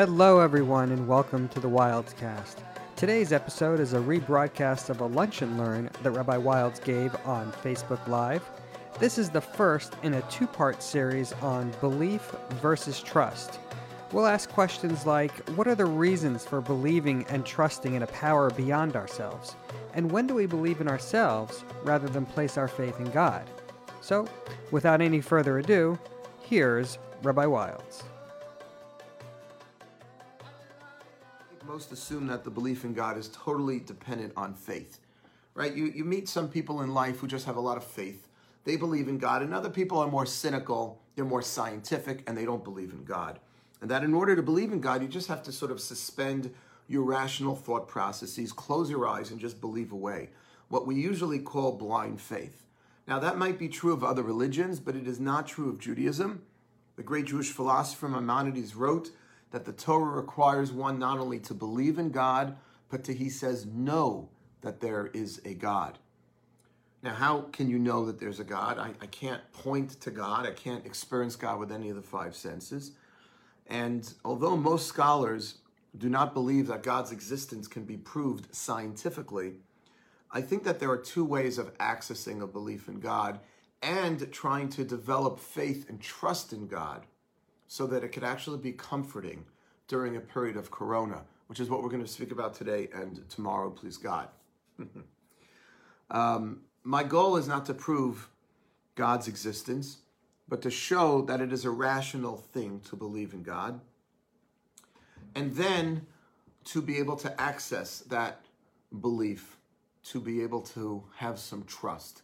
Hello, everyone, and welcome to the Wildes Cast. Today's episode is a rebroadcast of a lunch and learn that Rabbi Wildes gave on Facebook Live. This is the first in a two part series on belief versus trust. We'll ask questions like What are the reasons for believing and trusting in a power beyond ourselves? And when do we believe in ourselves rather than place our faith in God? So, without any further ado, here's Rabbi Wildes. Most assume that the belief in God is totally dependent on faith, right? You, you meet some people in life who just have a lot of faith. They believe in God, and other people are more cynical, they're more scientific, and they don't believe in God. And that in order to believe in God, you just have to sort of suspend your rational thought processes, close your eyes, and just believe away. What we usually call blind faith. Now, that might be true of other religions, but it is not true of Judaism. The great Jewish philosopher Maimonides wrote that the Torah requires one not only to believe in God, but to, he says, know that there is a God. Now, how can you know that there's a God? I, I can't point to God. I can't experience God with any of the five senses. And although most scholars do not believe that God's existence can be proved scientifically, I think that there are two ways of accessing a belief in God and trying to develop faith and trust in God so that it could actually be comforting during a period of corona, which is what we're going to speak about today and tomorrow, please God. um, my goal is not to prove God's existence, but to show that it is a rational thing to believe in God. And then to be able to access that belief, to be able to have some trust.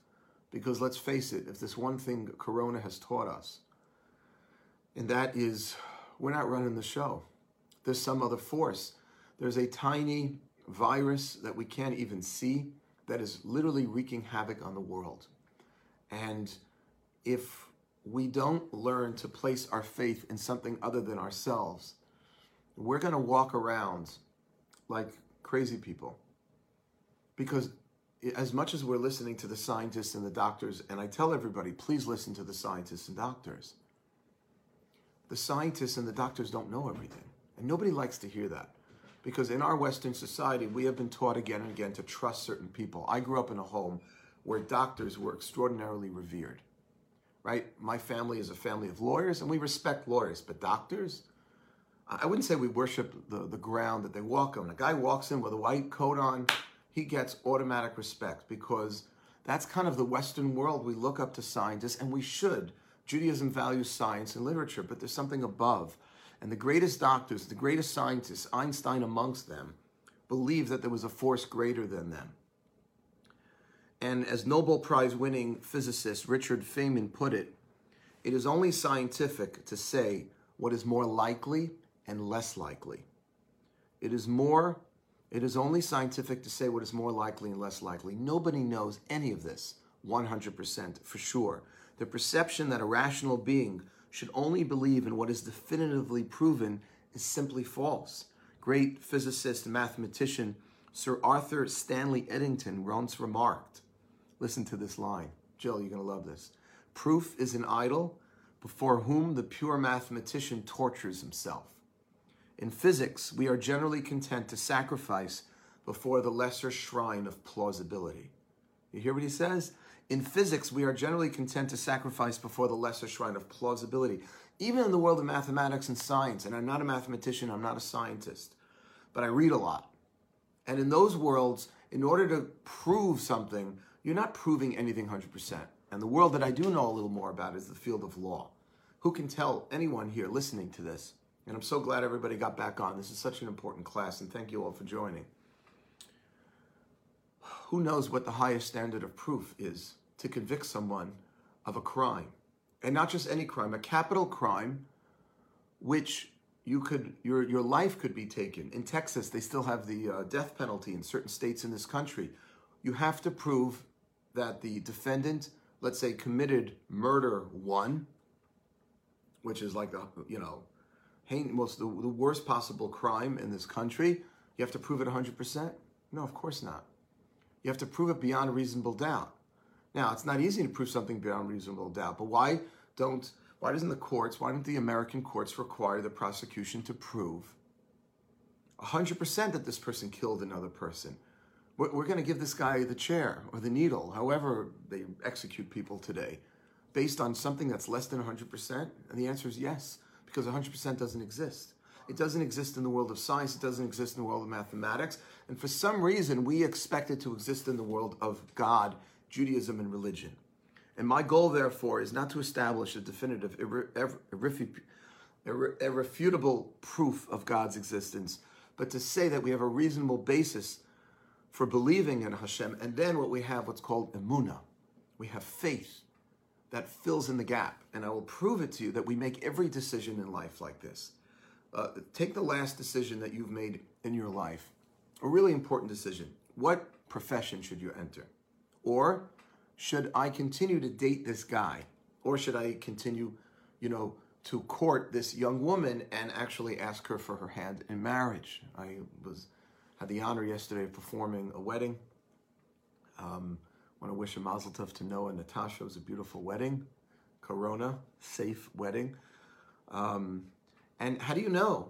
Because let's face it, if this one thing Corona has taught us, and that is we're not running the show. There's some other force. There's a tiny virus that we can't even see that is literally wreaking havoc on the world. And if we don't learn to place our faith in something other than ourselves, we're going to walk around like crazy people. Because as much as we're listening to the scientists and the doctors, and I tell everybody, please listen to the scientists and doctors the scientists and the doctors don't know everything. And nobody likes to hear that. Because in our Western society, we have been taught again and again to trust certain people. I grew up in a home where doctors were extraordinarily revered, right? My family is a family of lawyers, and we respect lawyers, but doctors, I wouldn't say we worship the, the ground that they walk on. A guy walks in with a white coat on, he gets automatic respect because that's kind of the Western world. We look up to scientists, and we should Judaism values science and literature, but there's something above. And the greatest doctors, the greatest scientists, Einstein amongst them, believed that there was a force greater than them. And as Nobel Prize winning physicist Richard Feynman put it, it is only scientific to say what is more likely and less likely. It is more it is only scientific to say what is more likely and less likely. Nobody knows any of this 100% for sure the perception that a rational being should only believe in what is definitively proven is simply false. Great physicist and mathematician Sir Arthur Stanley Eddington once remarked listen to this line. Jill, you're going to love this. Proof is an idol before whom the pure mathematician tortures himself. In physics, we are generally content to sacrifice before the lesser shrine of plausibility. You hear what he says? In physics, we are generally content to sacrifice before the lesser shrine of plausibility. Even in the world of mathematics and science, and I'm not a mathematician, I'm not a scientist, but I read a lot. And in those worlds, in order to prove something, you're not proving anything 100%. And the world that I do know a little more about is the field of law. Who can tell anyone here listening to this? And I'm so glad everybody got back on. This is such an important class, and thank you all for joining who knows what the highest standard of proof is to convict someone of a crime? And not just any crime, a capital crime, which you could your your life could be taken. In Texas, they still have the uh, death penalty in certain states in this country. You have to prove that the defendant, let's say, committed murder one, which is like the you know, most the, the worst possible crime in this country. You have to prove it 100%? No, of course not. You have to prove it beyond reasonable doubt. Now, it's not easy to prove something beyond reasonable doubt, but why don't why doesn't the courts, why don't the American courts require the prosecution to prove 100% that this person killed another person. We're, we're going to give this guy the chair or the needle, however they execute people today, based on something that's less than 100%? And the answer is yes, because 100% doesn't exist. It doesn't exist in the world of science, it doesn't exist in the world of mathematics. And for some reason, we expect it to exist in the world of God, Judaism, and religion. And my goal, therefore, is not to establish a definitive, irrefutable proof of God's existence, but to say that we have a reasonable basis for believing in Hashem. And then what we have, what's called emuna. We have faith that fills in the gap. And I will prove it to you that we make every decision in life like this. Uh, take the last decision that you've made in your life, a really important decision. What profession should you enter? Or should I continue to date this guy? Or should I continue, you know, to court this young woman and actually ask her for her hand in marriage? I was had the honor yesterday of performing a wedding. Um, want to wish a mazel tov to Noah and Natasha. It was a beautiful wedding, Corona safe wedding. Um, and how do you know?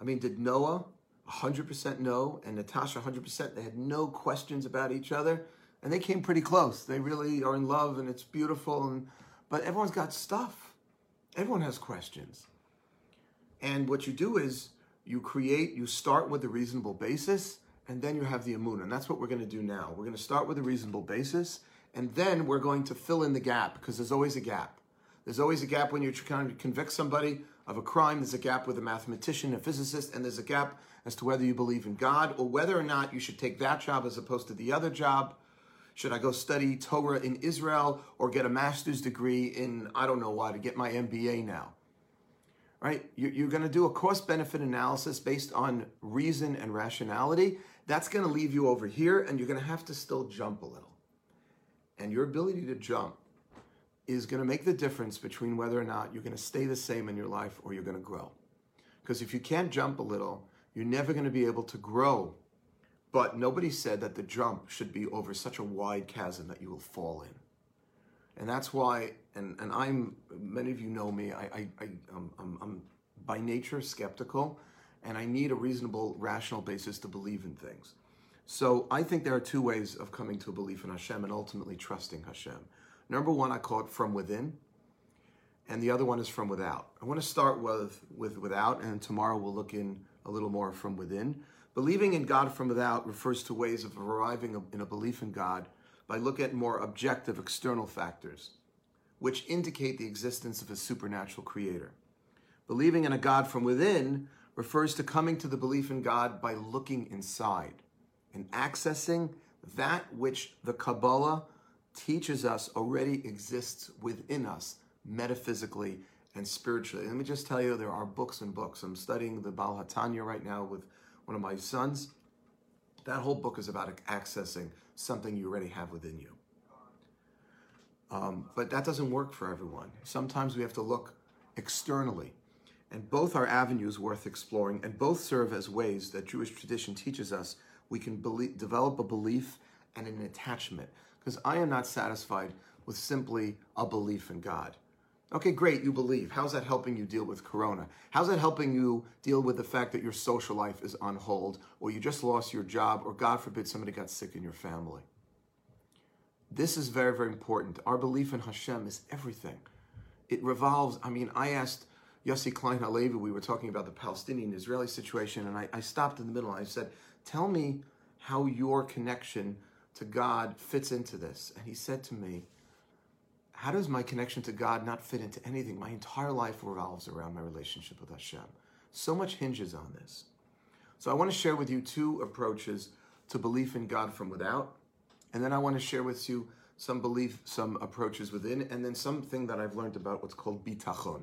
I mean, did Noah 100% know and Natasha 100%? They had no questions about each other and they came pretty close. They really are in love, and it's beautiful. And but everyone's got stuff. Everyone has questions. And what you do is you create. You start with a reasonable basis, and then you have the amun, and that's what we're going to do now. We're going to start with a reasonable basis, and then we're going to fill in the gap because there's always a gap. There's always a gap when you're trying to convict somebody of a crime. There's a gap with a mathematician, a physicist, and there's a gap as to whether you believe in God or whether or not you should take that job as opposed to the other job. Should I go study Torah in Israel or get a master's degree in, I don't know why, to get my MBA now? Right? You're going to do a cost benefit analysis based on reason and rationality. That's going to leave you over here, and you're going to have to still jump a little. And your ability to jump is going to make the difference between whether or not you're going to stay the same in your life or you're going to grow. Because if you can't jump a little, you're never going to be able to grow but nobody said that the jump should be over such a wide chasm that you will fall in. And that's why, and, and I'm, many of you know me, I, I, I, am I'm, I'm by nature skeptical, and I need a reasonable, rational basis to believe in things. So I think there are two ways of coming to a belief in Hashem and ultimately trusting Hashem. Number one, I call it from within, and the other one is from without. I want to start with, with without, and tomorrow we'll look in a little more from within. Believing in God from without refers to ways of arriving in a belief in God by looking at more objective external factors, which indicate the existence of a supernatural creator. Believing in a God from within refers to coming to the belief in God by looking inside and accessing that which the Kabbalah teaches us already exists within us metaphysically and spiritually. Let me just tell you, there are books and books. I'm studying the Baal HaTanya right now with one of my sons. That whole book is about accessing something you already have within you. Um, but that doesn't work for everyone. Sometimes we have to look externally. And both are avenues worth exploring, and both serve as ways that Jewish tradition teaches us we can believe, develop a belief and an attachment. Because I am not satisfied with simply a belief in God. Okay, great, you believe. How's that helping you deal with corona? How's that helping you deal with the fact that your social life is on hold, or you just lost your job, or God forbid somebody got sick in your family? This is very, very important. Our belief in Hashem is everything. It revolves, I mean, I asked Yossi Klein Halevi, we were talking about the Palestinian Israeli situation, and I, I stopped in the middle and I said, Tell me how your connection to God fits into this. And he said to me, how does my connection to God not fit into anything? My entire life revolves around my relationship with Hashem. So much hinges on this. So I want to share with you two approaches to belief in God from without, and then I want to share with you some belief, some approaches within, and then something that I've learned about what's called bitachon.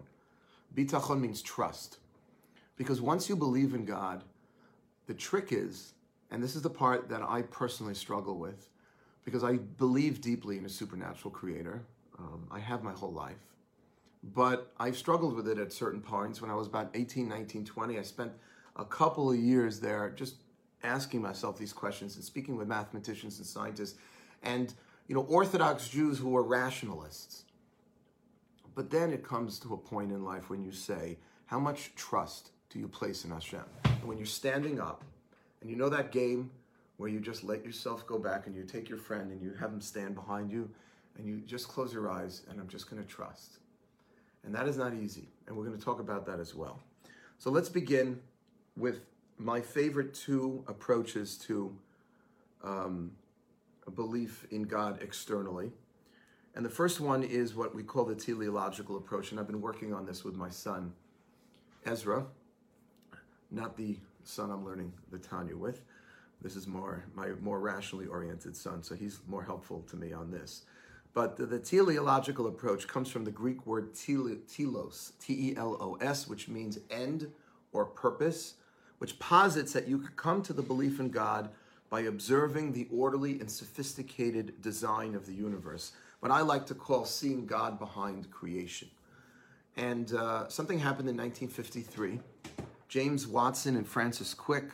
Bitachon means trust. Because once you believe in God, the trick is, and this is the part that I personally struggle with, because I believe deeply in a supernatural creator, um, I have my whole life. But I've struggled with it at certain points. When I was about 18, 19, 20, I spent a couple of years there just asking myself these questions and speaking with mathematicians and scientists and you know orthodox Jews who were rationalists. But then it comes to a point in life when you say, how much trust do you place in Hashem? And when you're standing up, and you know that game where you just let yourself go back and you take your friend and you have him stand behind you and you just close your eyes and I'm just going to trust. And that is not easy. And we're going to talk about that as well. So let's begin with my favorite two approaches to um, belief in God externally. And the first one is what we call the teleological approach. And I've been working on this with my son, Ezra, not the son I'm learning the Tanya with. This is more my more rationally oriented son, so he's more helpful to me on this. But the, the teleological approach comes from the Greek word telos, T E L O S, which means end or purpose, which posits that you could come to the belief in God by observing the orderly and sophisticated design of the universe, what I like to call seeing God behind creation. And uh, something happened in 1953. James Watson and Francis Quick,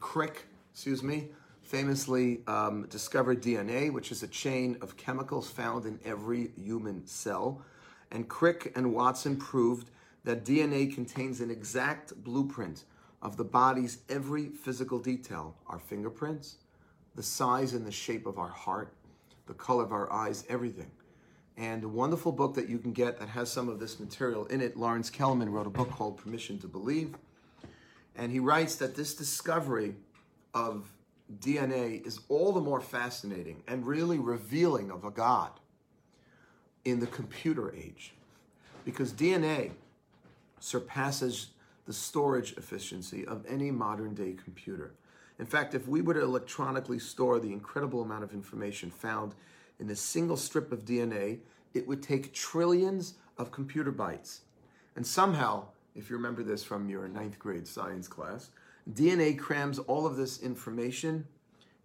Crick, excuse me, famously um, discovered DNA, which is a chain of chemicals found in every human cell. And Crick and Watson proved that DNA contains an exact blueprint of the body's every physical detail our fingerprints, the size and the shape of our heart, the color of our eyes, everything. And a wonderful book that you can get that has some of this material in it. Lawrence Kelemen wrote a book called Permission to Believe. And he writes that this discovery of DNA is all the more fascinating and really revealing of a God in the computer age. Because DNA surpasses the storage efficiency of any modern day computer. In fact, if we were to electronically store the incredible amount of information found in a single strip of DNA, it would take trillions of computer bytes. And somehow, if you remember this from your ninth grade science class, DNA crams all of this information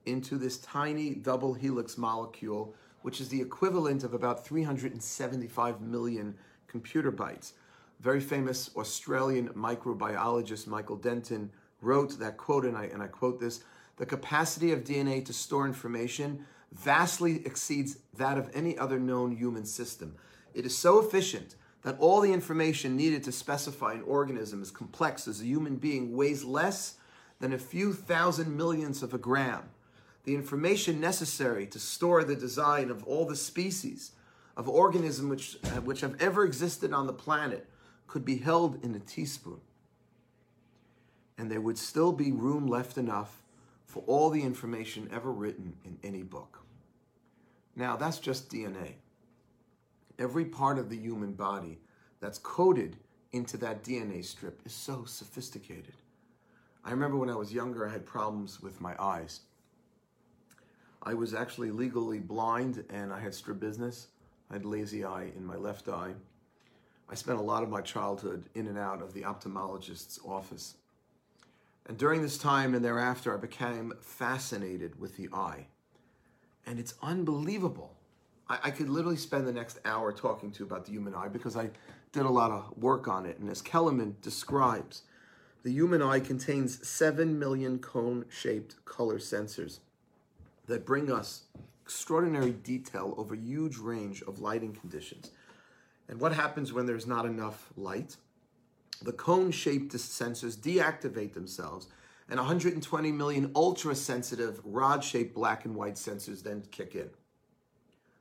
into this tiny double helix molecule, which is the equivalent of about 375 million computer bytes. Very famous Australian microbiologist Michael Denton wrote that quote, and I, and I quote this the capacity of DNA to store information vastly exceeds that of any other known human system. It is so efficient that all the information needed to specify an organism as complex as a human being weighs less than a few thousand millionths of a gram. The information necessary to store the design of all the species of organisms which, uh, which have ever existed on the planet could be held in a teaspoon. And there would still be room left enough for all the information ever written in any book. Now, that's just DNA. Every part of the human body that's coded into that DNA strip is so sophisticated. I remember when I was younger, I had problems with my eyes. I was actually legally blind and I had strabismus. I had lazy eye in my left eye. I spent a lot of my childhood in and out of the ophthalmologist's office. And during this time and thereafter, I became fascinated with the eye. And it's unbelievable. I, I could literally spend the next hour talking to you about the human eye because I did a lot of work on it. And as Kelemen describes, the human eye contains 7 million cone shaped color sensors that bring us extraordinary detail over a huge range of lighting conditions. And what happens when there's not enough light? The cone shaped sensors deactivate themselves, and 120 million ultra sensitive rod shaped black and white sensors then kick in.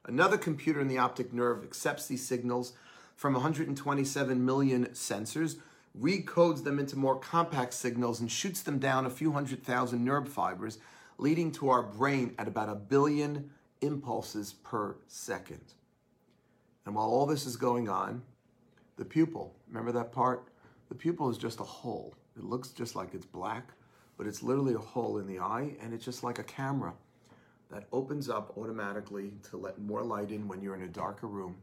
Another computer in the optic nerve accepts these signals from 127 million sensors, recodes them into more compact signals, and shoots them down a few hundred thousand nerve fibers, leading to our brain at about a billion impulses per second. And while all this is going on, the pupil, remember that part? The pupil is just a hole. It looks just like it's black, but it's literally a hole in the eye, and it's just like a camera that opens up automatically to let more light in when you're in a darker room,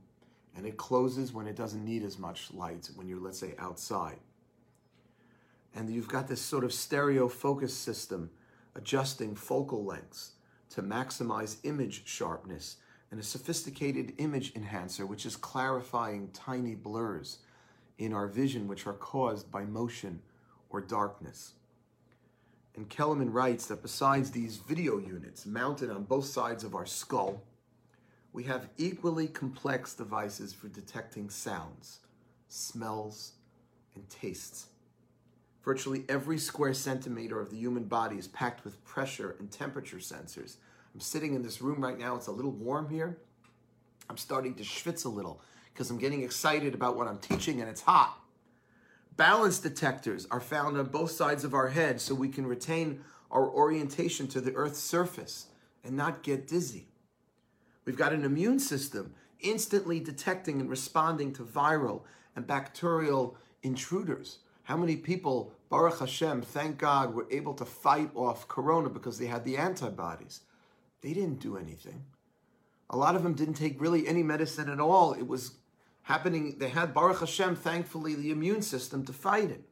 and it closes when it doesn't need as much light when you're, let's say, outside. And you've got this sort of stereo focus system adjusting focal lengths to maximize image sharpness and a sophisticated image enhancer, which is clarifying tiny blurs in our vision, which are caused by motion or darkness. And Kelemen writes that besides these video units mounted on both sides of our skull, we have equally complex devices for detecting sounds, smells, and tastes. Virtually every square centimeter of the human body is packed with pressure and temperature sensors. I'm sitting in this room right now, it's a little warm here. I'm starting to schwitz a little because I'm getting excited about what I'm teaching and it's hot. Balance detectors are found on both sides of our head so we can retain our orientation to the Earth's surface and not get dizzy. We've got an immune system instantly detecting and responding to viral and bacterial intruders. How many people, Baruch Hashem, thank God, were able to fight off corona because they had the antibodies? They didn't do anything. A lot of them didn't take really any medicine at all. It was happening, they had Baruch Hashem, thankfully, the immune system to fight it.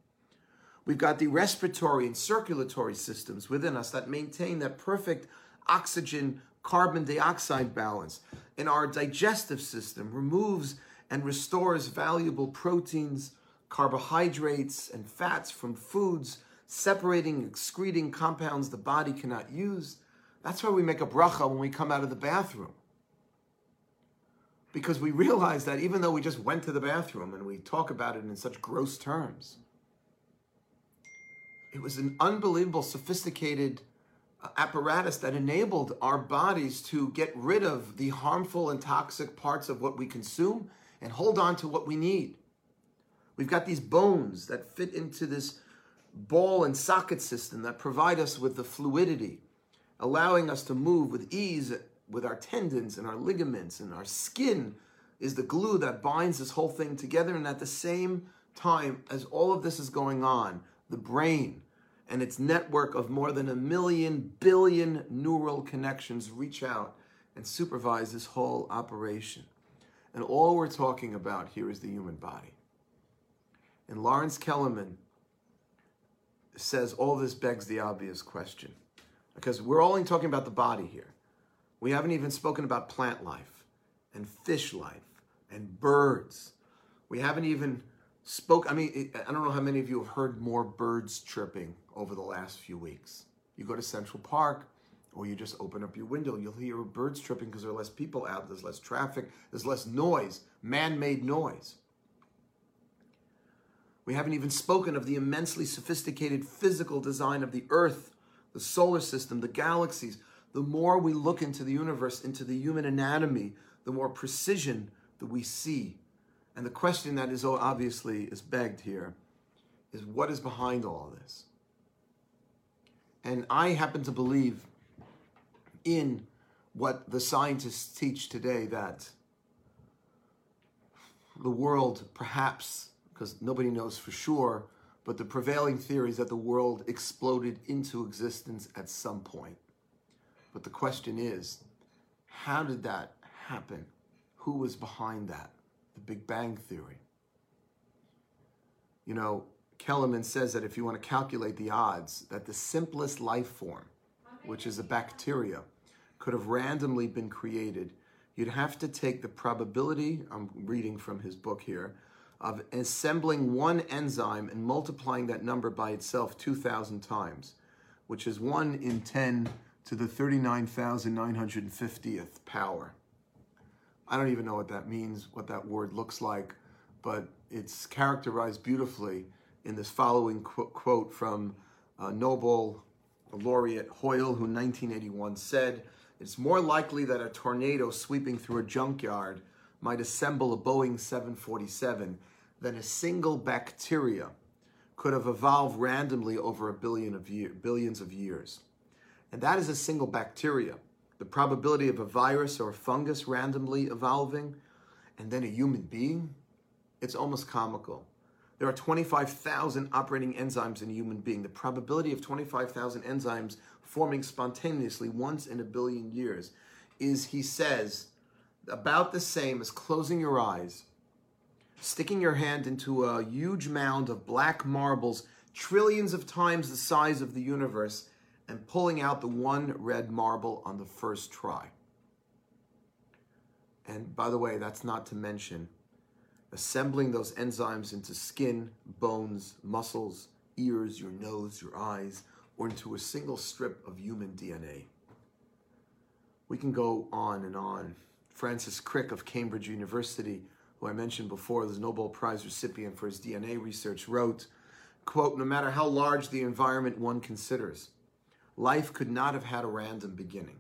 We've got the respiratory and circulatory systems within us that maintain that perfect oxygen carbon dioxide balance. And our digestive system removes and restores valuable proteins, carbohydrates, and fats from foods, separating, excreting compounds the body cannot use. That's why we make a bracha when we come out of the bathroom. Because we realize that even though we just went to the bathroom and we talk about it in such gross terms, it was an unbelievable, sophisticated uh, apparatus that enabled our bodies to get rid of the harmful and toxic parts of what we consume and hold on to what we need. We've got these bones that fit into this ball and socket system that provide us with the fluidity, allowing us to move with ease with our tendons and our ligaments, and our skin is the glue that binds this whole thing together. And at the same time, as all of this is going on, the brain and its network of more than a million billion neural connections reach out and supervise this whole operation. And all we're talking about here is the human body. And Lawrence Kelemen says all this begs the obvious question. Because we're only talking about the body here. We haven't even spoken about plant life and fish life and birds. We haven't even spoke. I mean, I don't know how many of you have heard more birds chirping over the last few weeks. You go to Central Park, or you just open up your window, you'll hear birds chirping because there are less people out, there's less traffic, there's less noise, man made noise. We haven't even spoken of the immensely sophisticated physical design of the Earth, the solar system, the galaxies. The more we look into the universe, into the human anatomy, the more precision that we see. And the question that is obviously is begged here is what is behind all this? And I happen to believe in what the scientists teach today that the world perhaps, because nobody knows for sure, but the prevailing theory is that the world exploded into existence at some point. But the question is, how did that happen? Who was behind that? The Big Bang Theory. You know, Kelemen says that if you want to calculate the odds that the simplest life form, which is a bacteria, could have randomly been created, you'd have to take the probability, I'm reading from his book here, of assembling one enzyme and multiplying that number by itself 2,000 times, which is 1 in 10 to the 39,950th power. I don't even know what that means, what that word looks like, but it's characterized beautifully in this following qu- quote from uh, Nobel laureate Hoyle, who in 1981 said, It's more likely that a tornado sweeping through a junkyard might assemble a Boeing 747 than a single bacteria could have evolved randomly over a billion of year, billions of years. And that is a single bacteria. The probability of a virus or a fungus randomly evolving, and then a human being, it's almost comical. There are 25,000 operating enzymes in a human being. The probability of 25,000 enzymes forming spontaneously once in a billion years is, he says, about the same as closing your eyes, sticking your hand into a huge mound of black marbles, trillions of times the size of the universe, and pulling out the one red marble on the first try. And by the way, that's not to mention assembling those enzymes into skin, bones, muscles, ears, your nose, your eyes, or into a single strip of human DNA. We can go on and on. Francis Crick of Cambridge University, who I mentioned before, the Nobel Prize recipient for his DNA research, wrote, quote, no matter how large the environment one considers, life could not have had a random beginning.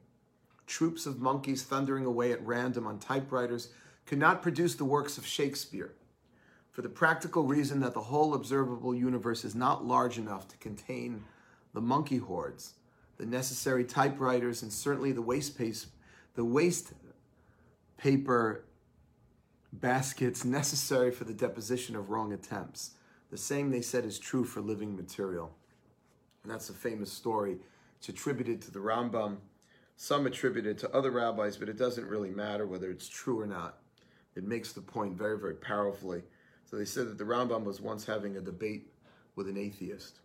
Troops of monkeys thundering away at random on typewriters could not produce the works of Shakespeare for the practical reason that the whole observable universe is not large enough to contain the monkey hordes, the necessary typewriters, and certainly the waste, the waste paper baskets necessary for the deposition of wrong attempts. The same, they said, is true for living material. And that's a famous story. It's attributed to the Rambam, some attribute it to other rabbis, but it doesn't really matter whether it's true or not. It makes the point very, very powerfully. So they said that the Rambam was once having a debate with an atheist.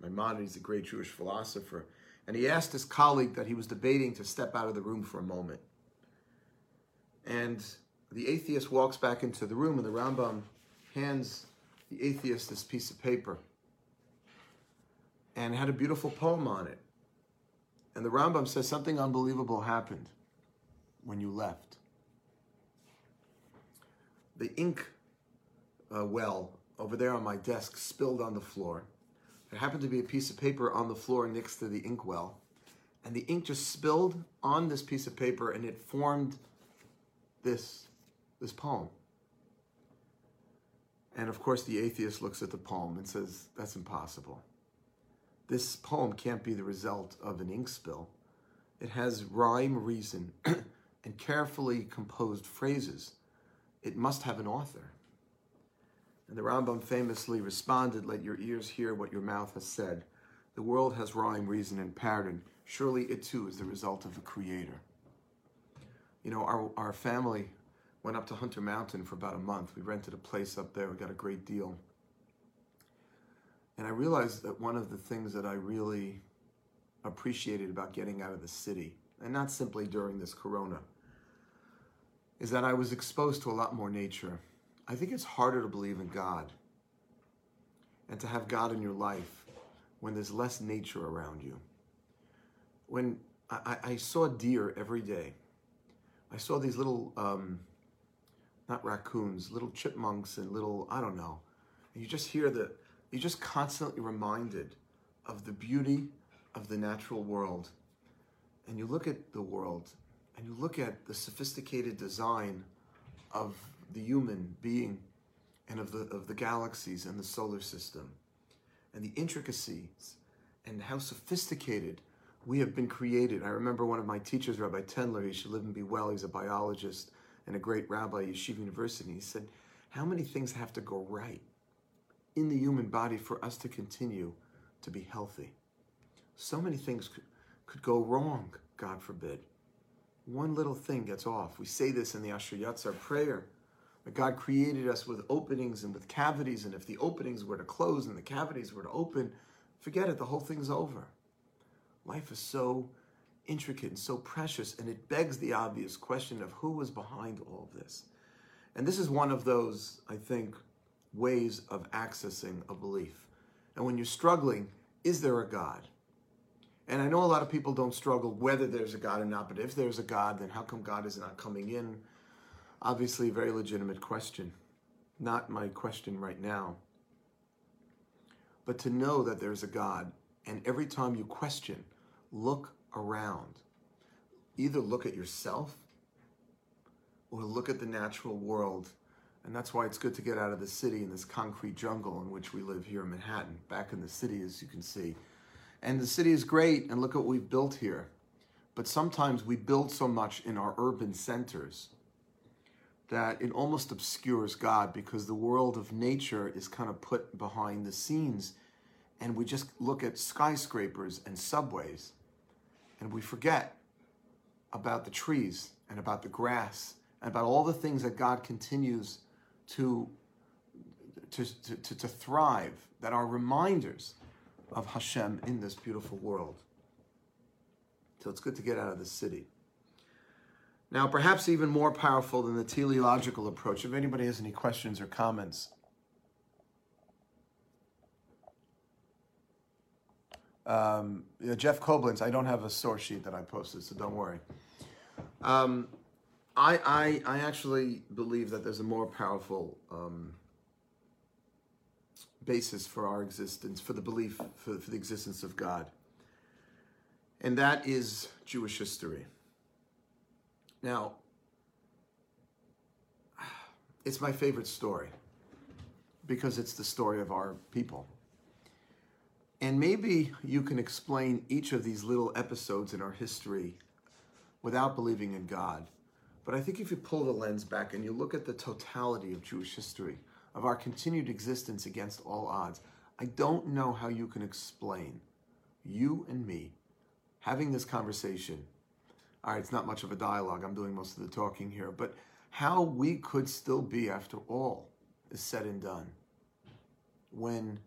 Maimonides, a great Jewish philosopher, and he asked his colleague that he was debating to step out of the room for a moment. And the atheist walks back into the room, and the Rambam hands the atheist this piece of paper. And had a beautiful poem on it. And the Rambam says something unbelievable happened when you left. The ink uh, well over there on my desk spilled on the floor. There happened to be a piece of paper on the floor next to the ink well, and the ink just spilled on this piece of paper and it formed this, this poem. And of course, the atheist looks at the poem and says, That's impossible. This poem can't be the result of an ink spill. It has rhyme, reason, and carefully composed phrases. It must have an author. And the Rambam famously responded, Let your ears hear what your mouth has said. The world has rhyme, reason, and pattern. Surely it too is the result of the Creator. You know, our, our family went up to Hunter Mountain for about a month. We rented a place up there, we got a great deal. And I realized that one of the things that I really appreciated about getting out of the city, and not simply during this corona, is that I was exposed to a lot more nature. I think it's harder to believe in God and to have God in your life when there's less nature around you. When I, I saw deer every day, I saw these little, um, not raccoons, little chipmunks and little, I don't know. And you just hear the, you're just constantly reminded of the beauty of the natural world. And you look at the world and you look at the sophisticated design of the human being and of the, of the galaxies and the solar system and the intricacies and how sophisticated we have been created. I remember one of my teachers, Rabbi Tendler, he should live and be well. He's a biologist and a great rabbi at Yeshiva University. He said, How many things have to go right in the human body for us to continue to be healthy? So many things could, could go wrong, God forbid. One little thing gets off. We say this in the Asher Yatzar prayer that God created us with openings and with cavities, and if the openings were to close and the cavities were to open, forget it, the whole thing's over. Life is so intricate and so precious, and it begs the obvious question of who was behind all of this. And this is one of those, I think, ways of accessing a belief. And when you're struggling, is there a God? And I know a lot of people don't struggle whether there's a God or not, but if there's a God, then how come God is not coming in? Obviously, a very legitimate question. Not my question right now. But to know that there's a God, and every time you question, look around. Either look at yourself or look at the natural world. And that's why it's good to get out of the city in this concrete jungle in which we live here in Manhattan. Back in the city, as you can see. And the city is great, and look at what we've built here. But sometimes we build so much in our urban centers that it almost obscures God because the world of nature is kind of put behind the scenes. And we just look at skyscrapers and subways and we forget about the trees and about the grass and about all the things that God continues to, to, to, to, thrive that are reminders of Hashem in this beautiful world. So it's good to get out of the city. Now, perhaps even more powerful than the teleological approach, if anybody has any questions or comments. Um, Jeff Koblenz, I don't have a source sheet that I posted, so don't worry. Um, I, I, I actually believe that there's a more powerful um, basis for our existence, for the belief, for, for the existence of God. And that is Jewish history. Now, it's my favorite story because it's the story of our people. And maybe you can explain each of these little episodes in our history without believing in God. But I think if you pull the lens back and you look at the totality of Jewish history, of our continued existence against all odds, I don't know how you can explain you and me having this conversation. All right, it's not much of a dialogue. I'm doing most of the talking here, but how we could still be, after all is said and done, when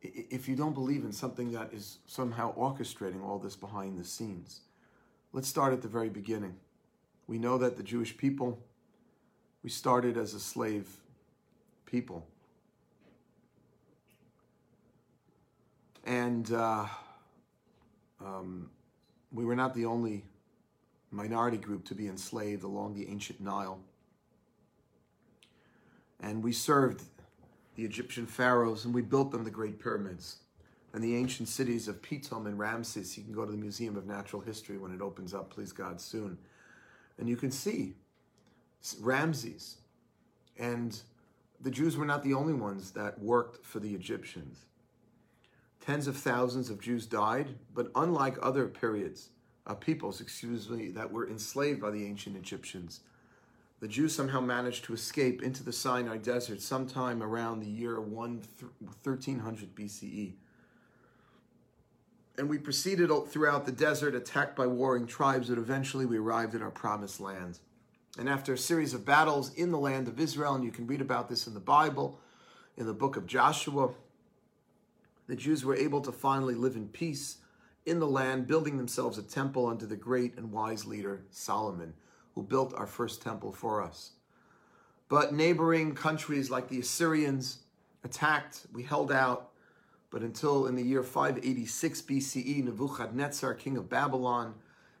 if you don't believe in something that is somehow orchestrating all this behind the scenes. Let's start at the very beginning. We know that the Jewish people, we started as a slave people. And uh, um, we were not the only minority group to be enslaved along the ancient Nile. And we served the Egyptian pharaohs and we built them the Great Pyramids and the ancient cities of Pitom and Ramses. You can go to the Museum of Natural History when it opens up, please God, soon. And you can see Ramses. And the Jews were not the only ones that worked for the Egyptians. Tens of thousands of Jews died, but unlike other periods, uh, peoples, excuse me, that were enslaved by the ancient Egyptians, the Jews somehow managed to escape into the Sinai desert sometime around the year 1300 BCE. And we proceeded throughout the desert, attacked by warring tribes, but eventually we arrived at our promised land. And after a series of battles in the land of Israel, and you can read about this in the Bible, in the book of Joshua, the Jews were able to finally live in peace in the land, building themselves a temple under the great and wise leader Solomon, who built our first temple for us. But neighboring countries like the Assyrians attacked, we held out, but until in the year 586 BCE, Nebuchadnezzar, king of Babylon,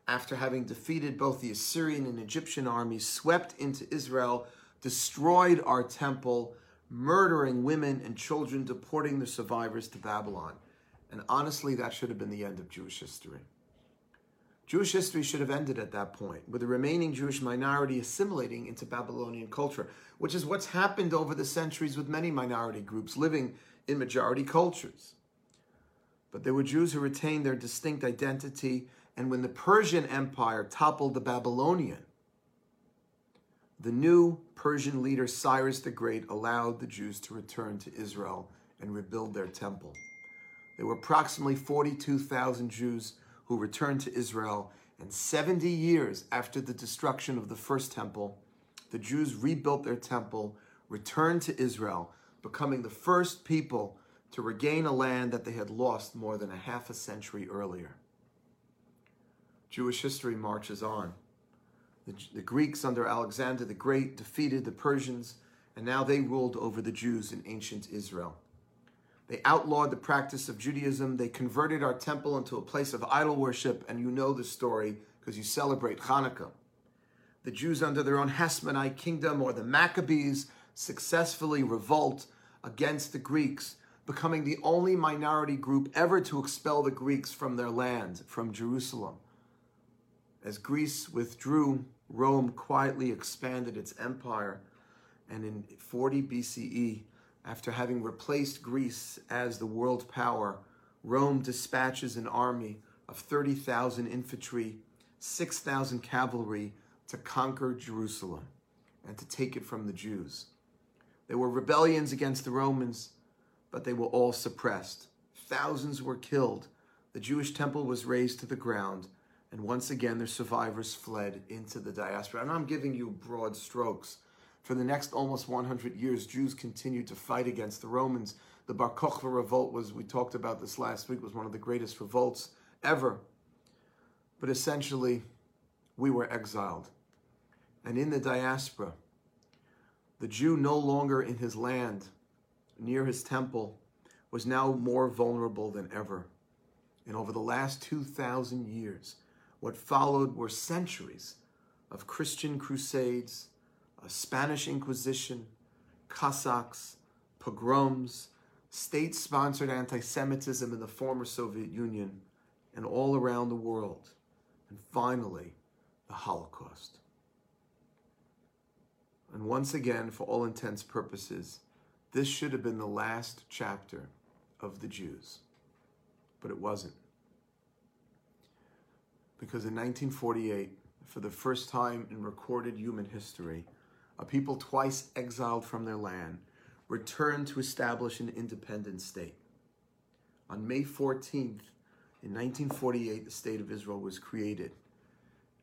after having defeated both the Assyrian and Egyptian armies, swept into Israel, destroyed our temple, murdering women and children, deporting the survivors to Babylon. And honestly, that should have been the end of Jewish history. Jewish history should have ended at that point, with the remaining Jewish minority assimilating into Babylonian culture, which is what's happened over the centuries with many minority groups living in majority cultures. But there were Jews who retained their distinct identity, and when the Persian Empire toppled the Babylonian, the new Persian leader Cyrus the Great allowed the Jews to return to Israel and rebuild their temple. There were approximately 42,000 Jews who returned to Israel, and 70 years after the destruction of the first temple, the Jews rebuilt their temple, returned to Israel, becoming the first people to regain a land that they had lost more than a half a century earlier. Jewish history marches on. The, the, Greeks under Alexander the Great defeated the Persians, and now they ruled over the Jews in ancient Israel. They outlawed the practice of Judaism. They converted our temple into a place of idol worship, and you know the story because you celebrate Hanukkah. The Jews under their own Hasmonite kingdom or the Maccabees successfully revolt against the Greeks, becoming the only minority group ever to expel the Greeks from their land, from Jerusalem. As Greece withdrew, Rome quietly expanded its empire, and in 40 BCE, after having replaced Greece as the world power, Rome dispatches an army of 30,000 infantry, 6,000 cavalry to conquer Jerusalem and to take it from the Jews. There were rebellions against the Romans, but they were all suppressed. Thousands were killed. The Jewish temple was razed to the ground, and once again the survivors fled into the diaspora. And I'm giving you broad strokes. For the next almost 100 years, Jews continued to fight against the Romans. The Bar Kokhba revolt was, we talked about this last week, was one of the greatest revolts ever. But essentially, we were exiled. And in the diaspora, the Jew no longer in his land, near his temple, was now more vulnerable than ever. And over the last 2,000 years, what followed were centuries of Christian crusades, a Spanish Inquisition, Cossacks, pogroms, state sponsored anti Semitism in the former Soviet Union and all around the world. And finally, the Holocaust. And once again, for all intents purposes, this should have been the last chapter of the Jews. But it wasn't. Because in 1948, for the first time in recorded human history, a people twice exiled from their land returned to establish an independent state. On May 14th, in 1948, the State of Israel was created.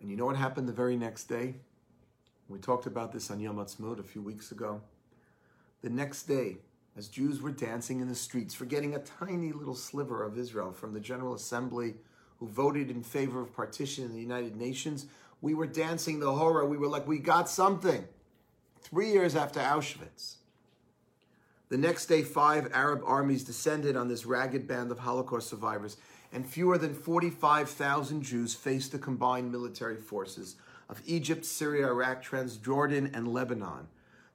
And you know what happened the very next day? We talked about this on Yom Ha'atzmaut a few weeks ago. The next day, as Jews were dancing in the streets, forgetting a tiny little sliver of Israel from the General Assembly who voted in favor of partition in the United Nations, we were dancing the hora. We were like, we got something. Three years after Auschwitz. The next day, five Arab armies descended on this ragged band of Holocaust survivors, and fewer than 45,000 Jews faced the combined military forces of Egypt, Syria, Iraq, Transjordan, and Lebanon.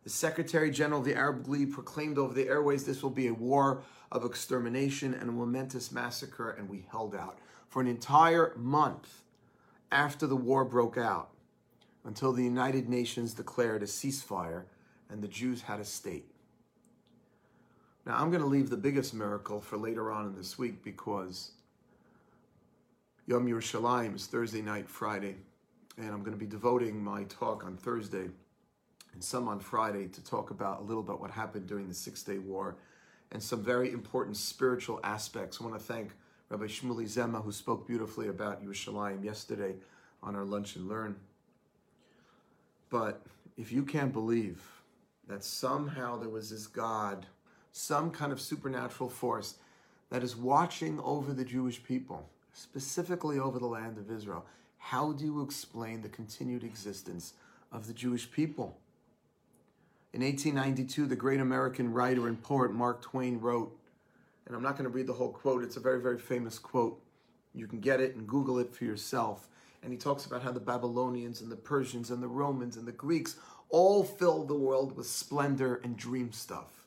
The Secretary General of the Arab League proclaimed over the airways this will be a war of extermination and a momentous massacre, and we held out for an entire month after the war broke out until the United Nations declared a ceasefire and the Jews had a state. Now, I'm going to leave the biggest miracle for later on in this week because Yom Yerushalayim is Thursday night, Friday, and I'm going to be devoting my talk on Thursday and some on Friday to talk about a little bit what happened during the Six Day War and some very important spiritual aspects. I want to thank Rabbi Shmuley Zema, who spoke beautifully about Yerushalayim yesterday on our Lunch and Learn. But if you can't believe that somehow there was this God, some kind of supernatural force that is watching over the Jewish people, specifically over the land of Israel, how do you explain the continued existence of the Jewish people? In 1892, the great American writer and poet Mark Twain wrote, and I'm not going to read the whole quote, it's a very, very famous quote. You can get it and Google it for yourself. And he talks about how the Babylonians and the Persians and the Romans and the Greeks all filled the world with splendor and dream stuff.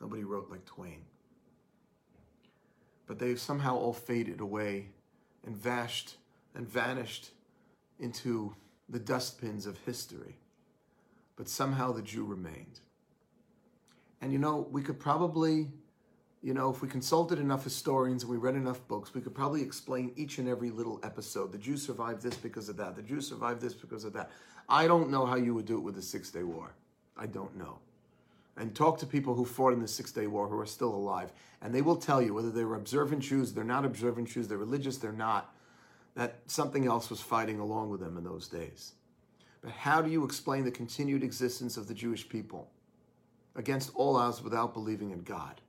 Nobody wrote like Twain. But they've somehow all faded away and vashed and vanished into the dustbins of history. But somehow the Jew remained. And you know, we could probably, you know, if we consulted enough historians and we read enough books, we could probably explain each and every little episode. The Jews survived this because of that. The Jews survived this because of that. I don't know how you would do it with the Six Day War. I don't know. And talk to people who fought in the Six Day War who are still alive. And they will tell you whether they were observant Jews, they're not observant Jews, they're religious, they're not that something else was fighting along with them in those days. But how do you explain the continued existence of the Jewish people against all odds without believing in God?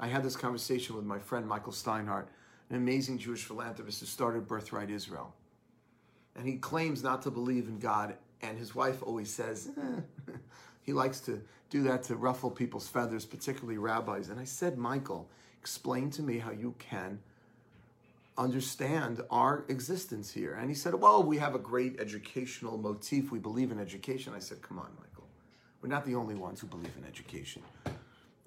I had this conversation with my friend Michael Steinhardt, an amazing Jewish philanthropist who started Birthright Israel. And he claims not to believe in God, and his wife always says, eh. he likes to do that to ruffle people's feathers, particularly rabbis. And I said, Michael, explain to me how you can understand our existence here. And he said, Well, we have a great educational motif. We believe in education. I said, Come on, Michael. We're not the only ones who believe in education.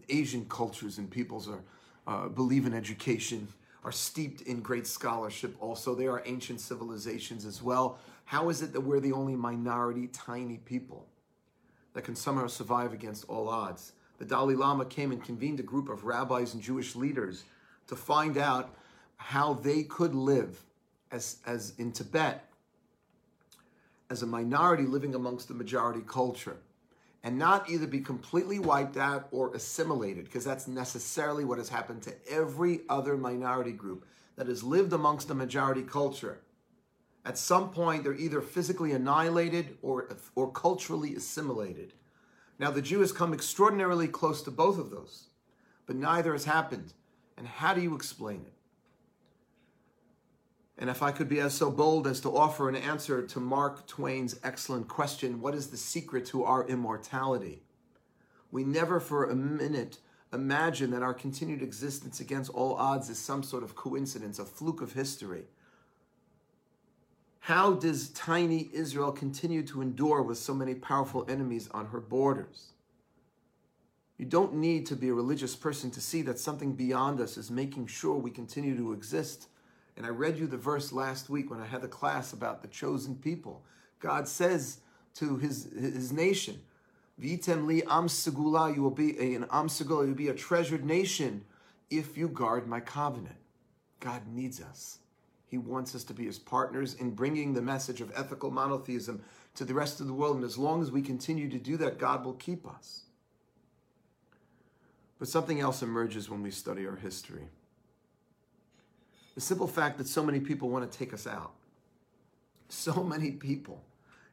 Asian cultures and peoples are uh, believe in education, are steeped in great scholarship also. They are ancient civilizations as well. How is it that we're the only minority, tiny people that can somehow survive against all odds? The Dalai Lama came and convened a group of rabbis and Jewish leaders to find out how they could live as, as in Tibet as a minority living amongst the majority culture and not either be completely wiped out or assimilated, because that's necessarily what has happened to every other minority group that has lived amongst the majority culture. At some point, they're either physically annihilated or, or culturally assimilated. Now, the Jew has come extraordinarily close to both of those, but neither has happened. And how do you explain it? And if I could be as so bold as to offer an answer to Mark Twain's excellent question, what is the secret to our immortality? We never for a minute imagine that our continued existence against all odds is some sort of coincidence, a fluke of history. How does tiny Israel continue to endure with so many powerful enemies on her borders? You don't need to be a religious person to see that something beyond us is making sure we continue to exist. And I read you the verse last week when I had the class about the chosen people. God says to his, his nation, Vitem li am segula, you will be an am segula, you will be a treasured nation if you guard my covenant. God needs us. He wants us to be his partners in bringing the message of ethical monotheism to the rest of the world. And as long as we continue to do that, God will keep us. But something else emerges when we study our history. The simple fact that so many people want to take us out. So many people,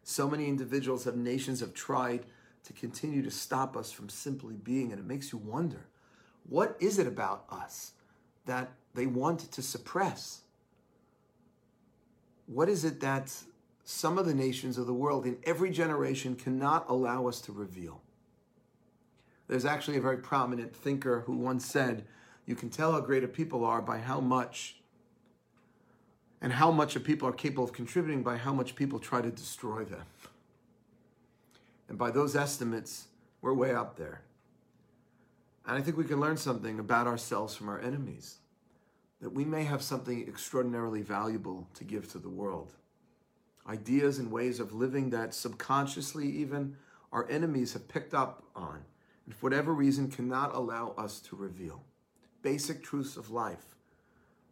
so many individuals of nations have tried to continue to stop us from simply being. And it makes you wonder what is it about us that they want to suppress? What is it that some of the nations of the world in every generation cannot allow us to reveal? There's actually a very prominent thinker who once said, You can tell how great a people are by how much, and how much of people are capable of contributing by how much people try to destroy them. And by those estimates, we're way up there. And I think we can learn something about ourselves from our enemies. That we may have something extraordinarily valuable to give to the world. Ideas and ways of living that subconsciously, even our enemies have picked up on, and for whatever reason cannot allow us to reveal. Basic truths of life.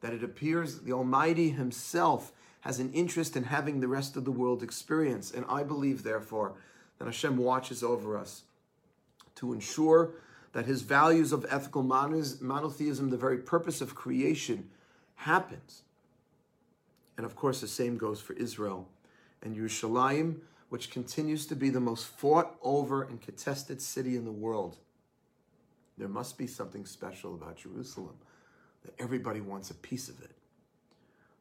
That it appears the Almighty Himself has an interest in having the rest of the world experience. And I believe, therefore, that Hashem watches over us to ensure that his values of ethical monotheism, the very purpose of creation, happens. And of course, the same goes for Israel and Yerushalayim, which continues to be the most fought over and contested city in the world. There must be something special about Jerusalem, that everybody wants a piece of it.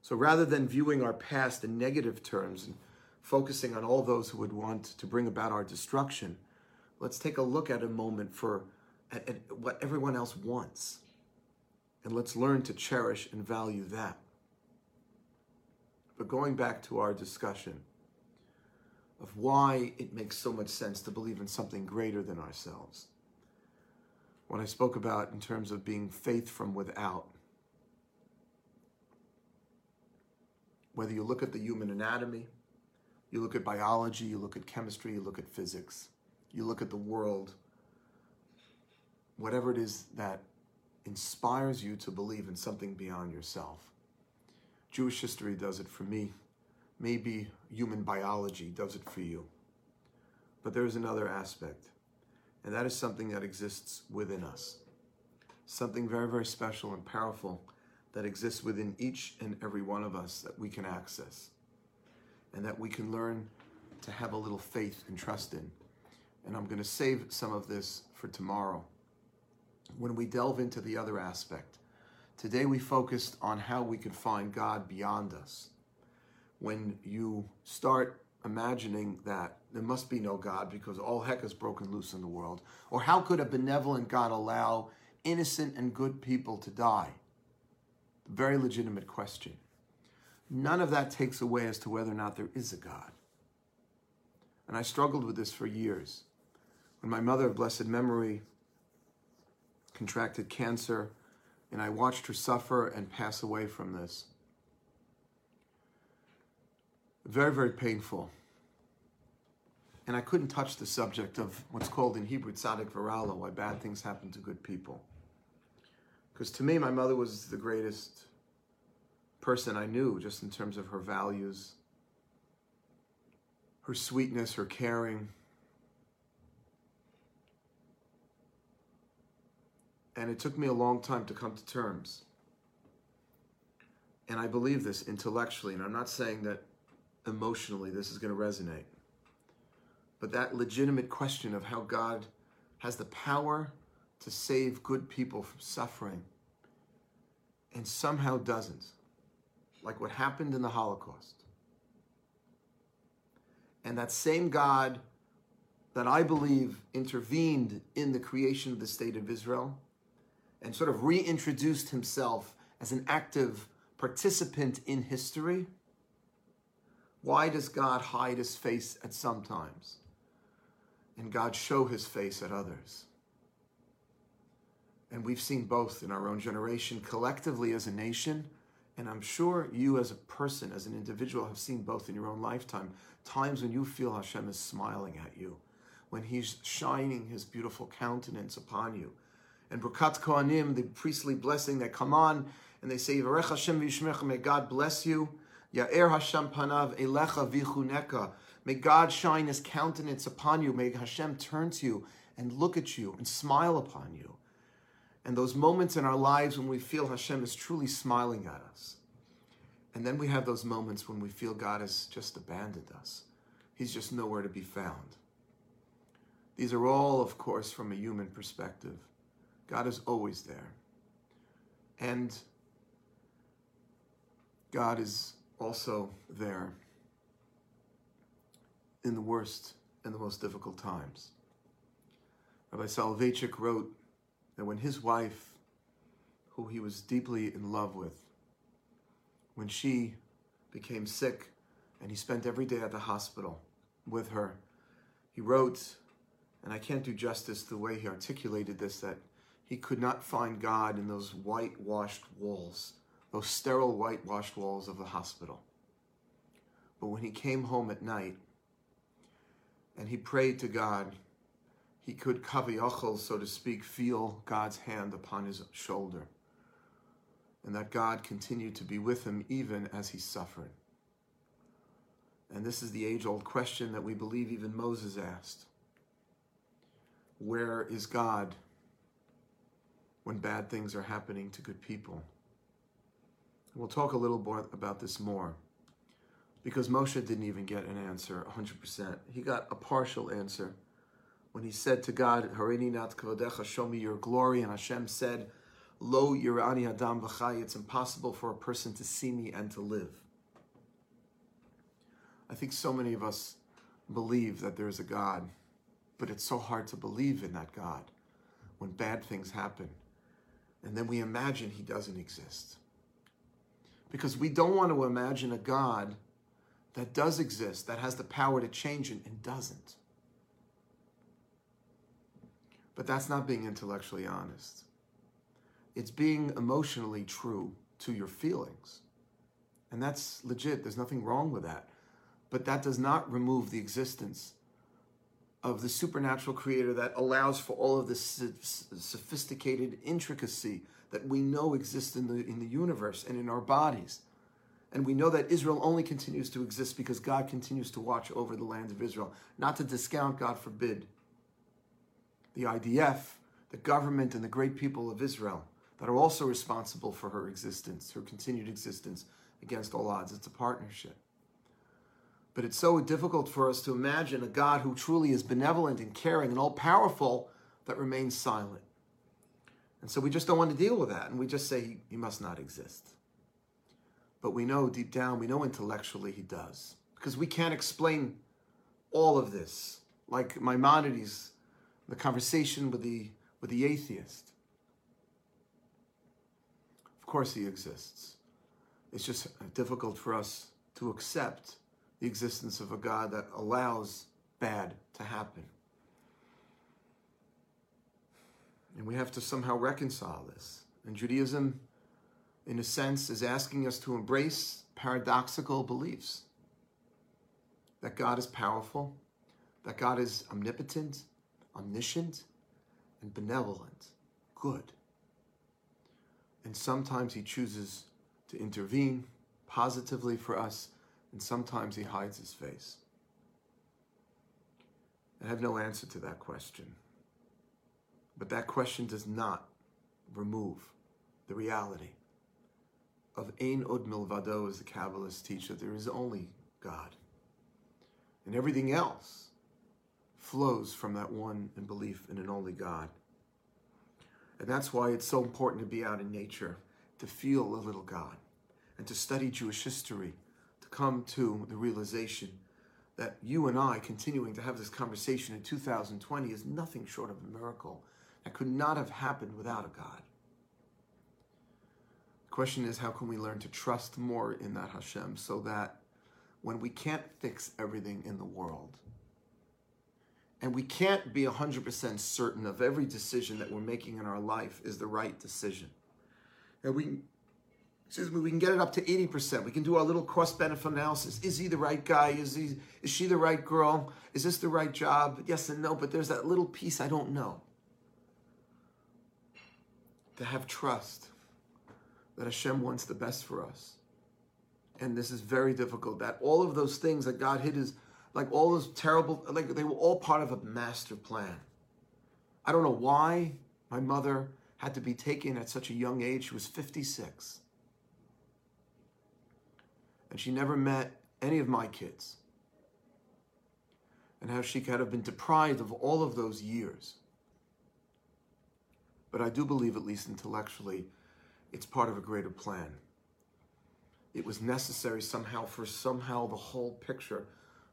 So rather than viewing our past in negative terms and focusing on all those who would want to bring about our destruction, let's take a look at a moment for at, at what everyone else wants. And let's learn to cherish and value that. But going back to our discussion of why it makes so much sense to believe in something greater than ourselves. What I spoke about in terms of being faith from without. Whether you look at the human anatomy, you look at biology, you look at chemistry, you look at physics, you look at the world, whatever it is that inspires you to believe in something beyond yourself. Jewish history does it for me. Maybe human biology does it for you. But there's another aspect, and that is something that exists within us. Something very, very special and powerful that exists within each and every one of us that we can access and that we can learn to have a little faith and trust in. And I'm going to save some of this for tomorrow when we delve into the other aspect. Today we focused on how we could find God beyond us. When you start imagining that there must be no God because all heck is broken loose in the world, or how could a benevolent God allow innocent and good people to die? Very legitimate question. None of that takes away as to whether or not there is a God. And I struggled with this for years. When my mother of blessed memory contracted cancer, and I watched her suffer and pass away from this. Very, very painful. And I couldn't touch the subject of what's called in Hebrew tzaddik v'ra lo, why bad things happen to good people. Because to me, my mother was the greatest person I knew, just in terms of her values, her sweetness, her caring. And it took me a long time to come to terms. And I believe this intellectually, and I'm not saying that emotionally this is going to resonate. But that legitimate question of how God has the power to save good people from suffering and somehow doesn't like what happened in the Holocaust. And that same God that I believe intervened in the creation of the state of Israel and sort of reintroduced himself as an active participant in history. Why does God hide his face at some times and God show his face at others? And we've seen both in our own generation, collectively as a nation, and I'm sure you as a person, as an individual, have seen both in your own lifetime. Times when you feel Hashem is smiling at you, when He's shining His beautiful countenance upon you. And Birkat Kohanim, the priestly blessing that come on, and they say, Hashem may God bless you. Ya'er Hashem panav elecha v'chuneka. May God shine His countenance upon you. May Hashem turn to you and look at you and smile upon you and those moments in our lives when we feel Hashem is truly smiling at us. And then we have those moments when we feel God has just abandoned us. He's just nowhere to be found. These are all, of course, from a human perspective. God is always there. And God is also there in the worst and the most difficult times. Rabbi Soloveitchik wrote that when his wife, who he was deeply in love with, when she became sick and he spent every day at the hospital with her, he wrote, and I can't do justice to the way he articulated this, that he could not find God in those whitewashed walls, those sterile whitewashed walls of the hospital. But when he came home at night and he prayed to God, he could kaviyachol, so to speak, feel God's hand upon his shoulder. And that God continued to be with him even as he suffered. And this is the age old question that we believe even Moses asked Where is God when bad things are happening to good people? We'll talk a little more about this more because Moshe didn't even get an answer 100%. He got a partial answer when he said to God, Harini nat kavodecha, show me your glory, and Hashem said, Lo yirani adam v'chai, it's impossible for a person to see me and to live. I think so many of us believe that there's a God, but it's so hard to believe in that God when bad things happen. And then we imagine he doesn't exist. Because we don't want to imagine a God that does exist, that has the power to change it, and doesn't. But that's not being intellectually honest. It's being emotionally true to your feelings. And that's legit. There's nothing wrong with that. But that does not remove the existence of the supernatural creator that allows for all of this sophisticated intricacy that we know exists in the, in the universe and in our bodies. And we know that Israel only continues to exist because God continues to watch over the land of Israel. Not to discount, God forbid, the IDF, the government, and the great people of Israel that are also responsible for her existence, her continued existence against all odds. It's a partnership. But it's so difficult for us to imagine a God who truly is benevolent and caring and all powerful that remains silent. And so we just don't want to deal with that. And we just say he, must not exist. But we know deep down, we know intellectually he does. Because we can't explain all of this. Like Maimonides the conversation with the, with the atheist. Of course, he exists. It's just difficult for us to accept the existence of a God that allows bad to happen. And we have to somehow reconcile this. And Judaism, in a sense, is asking us to embrace paradoxical beliefs that God is powerful, that God is omnipotent, omniscient and benevolent, good. And sometimes he chooses to intervene positively for us, and sometimes he hides his face. I have no answer to that question. But that question does not remove the reality of Ein Od Milvado, as the Kabbalists teach, that there is only God. And everything else flows from that one and belief in an only God. And that's why it's so important to be out in nature, to feel a little God, and to study Jewish history, to come to the realization that you and I continuing to have this conversation in 2020 is nothing short of a miracle that could not have happened without a God. The question is, how can we learn to trust more in that Hashem so that when we can't fix everything in the world, And we can't be 100% certain of every decision that we're making in our life is the right decision. And we, we can get it up to 80%. We can do our little cost benefit analysis. Is he the right guy? Is he is she the right girl? Is this the right job? Yes and no, but there's that little piece I don't know. To have trust that Hashem wants the best for us. And this is very difficult. That all of those things that God hid is like all those terrible, like they were all part of a master plan. I don't know why my mother had to be taken at such a young age. She was 56. And she never met any of my kids. And how she could have been deprived of all of those years. But I do believe, at least intellectually, it's part of a greater plan. It was necessary somehow for somehow the whole picture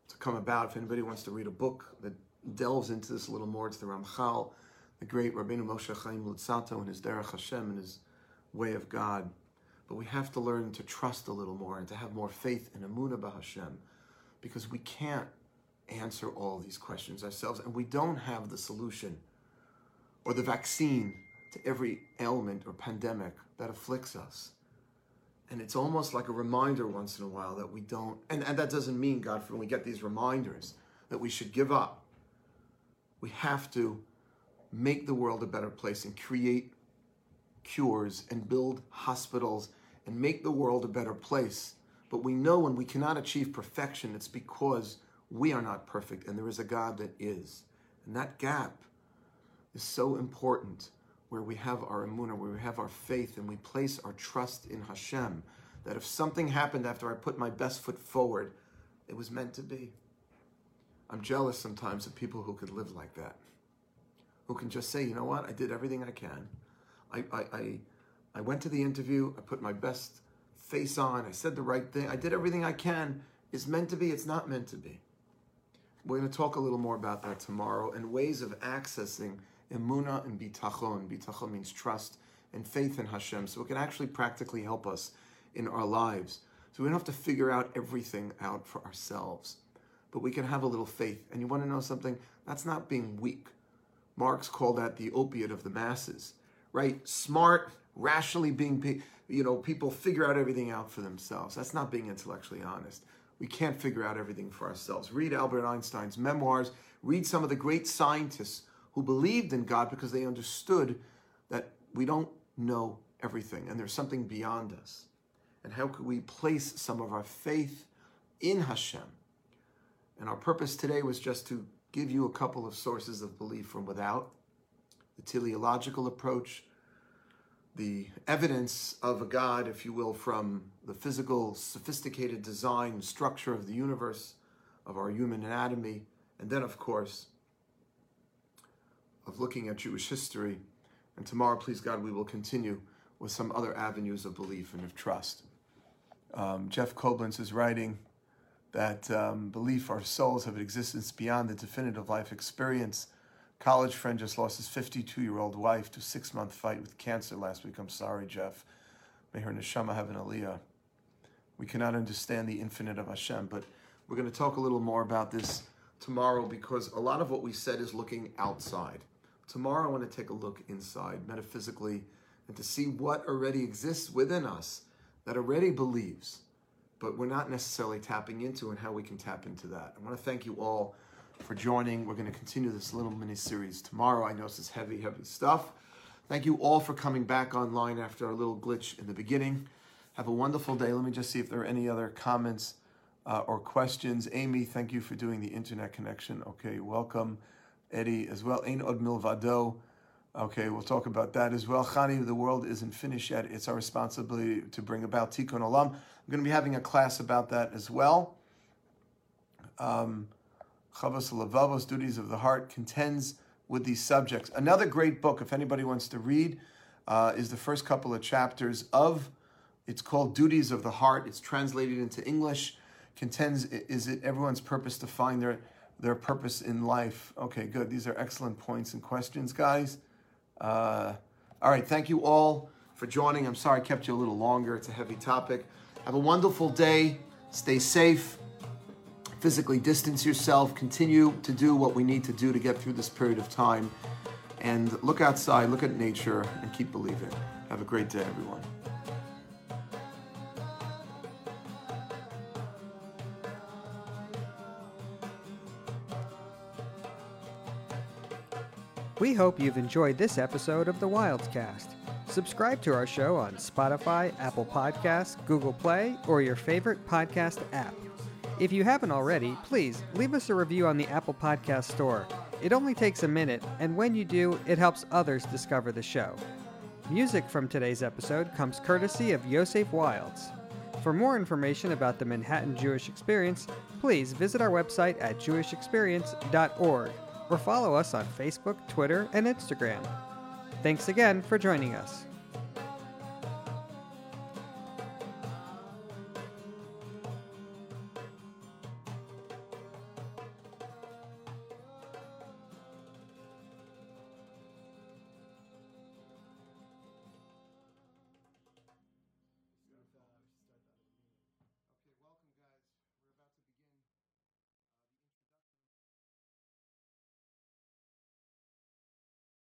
to come about. If anybody wants to read a book that delves into this a little more, it's the Ramchal, the great Rabbeinu Moshe Chaim Luzzatto and his Derech Hashem and his way of God. But we have to learn to trust a little more and to have more faith in Amunah Hashem because we can't answer all these questions ourselves and we don't have the solution or the vaccine to every ailment or pandemic that afflicts us. And it's almost like a reminder once in a while that we don't, and, and that doesn't mean, God, for when we get these reminders, that we should give up. We have to make the world a better place and create cures and build hospitals and make the world a better place. But we know when we cannot achieve perfection, it's because we are not perfect and there is a God that is. And that gap is so important where we have our emunah, where we have our faith, and we place our trust in Hashem, that if something happened after I put my best foot forward, it was meant to be. I'm jealous sometimes of people who could live like that, who can just say, you know what, I did everything I can. I, I, I, I went to the interview, I put my best face on, I said the right thing, I did everything I can. It's meant to be, it's not meant to be. We're going to talk a little more about that tomorrow and ways of accessing emuna and bitachon. Bitachon means trust and faith in Hashem. So it can actually practically help us in our lives. So we don't have to figure out everything out for ourselves, but we can have a little faith. And you want to know something? That's not being weak. Marx called that the opiate of the masses, right? Smart, rationally being, you know, people figure out everything out for themselves. That's not being intellectually honest. We can't figure out everything for ourselves. Read Albert Einstein's memoirs, read some of the great scientists who believed in God because they understood that we don't know everything and there's something beyond us. And how could we place some of our faith in Hashem? And our purpose today was just to give you a couple of sources of belief from without the teleological approach, the evidence of a God, if you will, from the physical, sophisticated design structure of the universe, of our human anatomy, and then, of course, of looking at Jewish history. And tomorrow, please God, we will continue with some other avenues of belief and of trust. Um, Jeff Koblenz is writing that um, belief our souls have an existence beyond the definitive life experience. College friend just lost his 52 year old wife to six month fight with cancer last week. I'm sorry, Jeff. May her neshama have an aliyah. We cannot understand the infinite of Hashem, but we're going to talk a little more about this tomorrow because a lot of what we said is looking outside. Tomorrow, I want to take a look inside metaphysically and to see what already exists within us that already believes, but we're not necessarily tapping into and how we can tap into that. I want to thank you all for joining. We're going to continue this little mini series tomorrow. I know this is heavy, heavy stuff. Thank you all for coming back online after our little glitch in the beginning. Have a wonderful day. Let me just see if there are any other comments uh, or questions. Amy, thank you for doing the internet connection. Okay, welcome. Eddie as well. Ein od milvado. Okay, we'll talk about that as well. Chani, the world isn't finished yet. It's our responsibility to bring about tikkun olam. I'm going to be having a class about that as well. Um, Chavos Levavos, Duties of the Heart, contends with these subjects. Another great book, if anybody wants to read, uh, is the first couple of chapters of. It's called Duties of the Heart. It's translated into English. Contends is it everyone's purpose to find their their purpose in life. Okay, good. These are excellent points and questions, guys. Uh, all right, thank you all for joining. I'm sorry I kept you a little longer. It's a heavy topic. Have a wonderful day. Stay safe. physically distance yourself, continue to do what we need to do to get through this period of time. And look outside, look at nature, and keep believing. Have a great day, everyone. We hope you've enjoyed this episode of the Wildes Cast. Subscribe to our show on Spotify, Apple Podcasts, Google Play, or your favorite podcast app. If you haven't already, please leave us a review on the Apple Podcast Store. It only takes a minute, and when you do, it helps others discover the show. Music from today's episode comes courtesy of Yosef Wildes. For more information about the Manhattan Jewish Experience, please visit our website at jewishexperience.org or follow us on Facebook, Twitter, and Instagram. Thanks again for joining us.